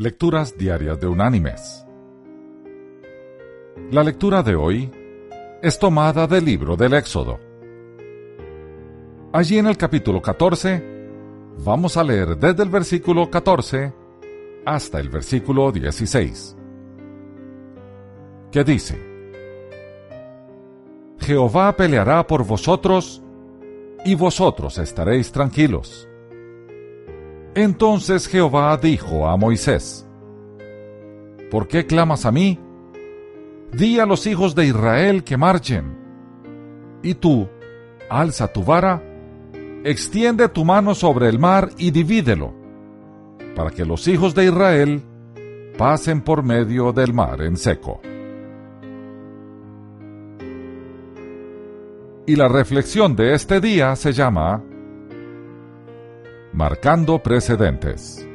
Lecturas Diarias de Unánimes. La lectura de hoy es tomada del libro del Éxodo. Allí en el capítulo 14 vamos a leer desde el versículo 14 hasta el versículo 16, que dice, Jehová peleará por vosotros y vosotros estaréis tranquilos entonces Jehová dijo a Moisés, ¿Por qué clamas a mí? Di a los hijos de Israel que marchen. Y tú, alza tu vara, extiende tu mano sobre el mar y divídelo, para que los hijos de Israel pasen por medio del mar en seco. Y la reflexión de este día se llama Marcando precedentes.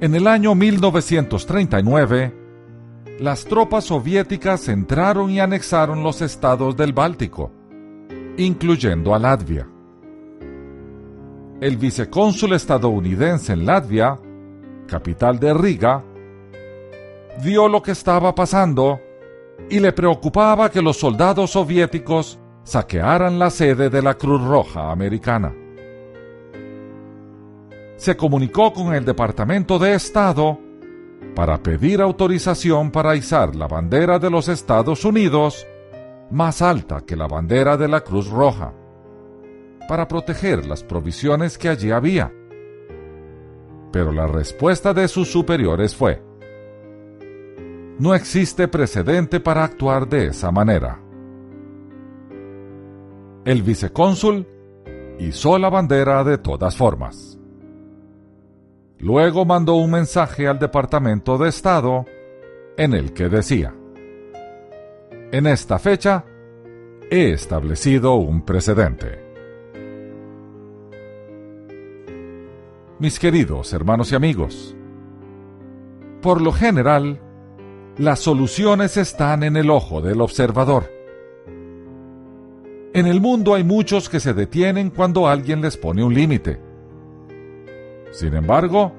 En el año 1939, las tropas soviéticas entraron y anexaron los estados del Báltico, incluyendo a Latvia. El vicecónsul estadounidense en Latvia, capital de Riga, vio lo que estaba pasando y le preocupaba que los soldados soviéticos saquearan la sede de la Cruz Roja Americana. Se comunicó con el Departamento de Estado para pedir autorización para izar la bandera de los Estados Unidos más alta que la bandera de la Cruz Roja, para proteger las provisiones que allí había. Pero la respuesta de sus superiores fue, no existe precedente para actuar de esa manera el vicecónsul hizo la bandera de todas formas. Luego mandó un mensaje al Departamento de Estado en el que decía, en esta fecha he establecido un precedente. Mis queridos hermanos y amigos, por lo general, las soluciones están en el ojo del observador. En el mundo hay muchos que se detienen cuando alguien les pone un límite. Sin embargo,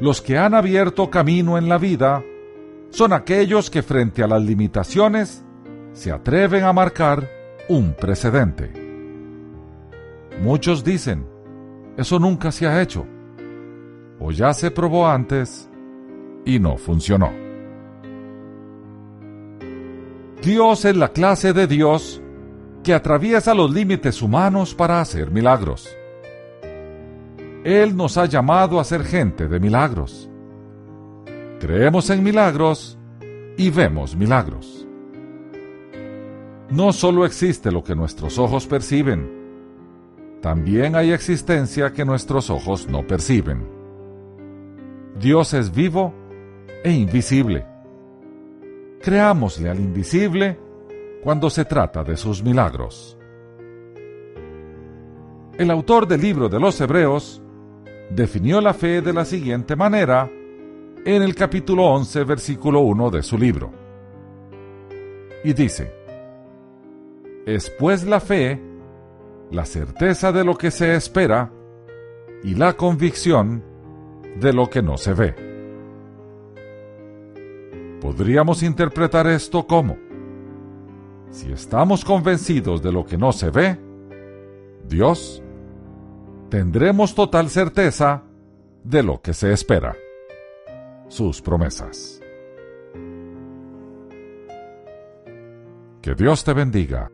los que han abierto camino en la vida son aquellos que frente a las limitaciones se atreven a marcar un precedente. Muchos dicen, eso nunca se ha hecho, o ya se probó antes y no funcionó. Dios es la clase de Dios que atraviesa los límites humanos para hacer milagros. Él nos ha llamado a ser gente de milagros. Creemos en milagros y vemos milagros. No solo existe lo que nuestros ojos perciben, también hay existencia que nuestros ojos no perciben. Dios es vivo e invisible. Creámosle al invisible cuando se trata de sus milagros. El autor del libro de los Hebreos definió la fe de la siguiente manera en el capítulo 11, versículo 1 de su libro. Y dice, es pues la fe, la certeza de lo que se espera y la convicción de lo que no se ve. Podríamos interpretar esto como, si estamos convencidos de lo que no se ve, Dios, tendremos total certeza de lo que se espera, sus promesas. Que Dios te bendiga.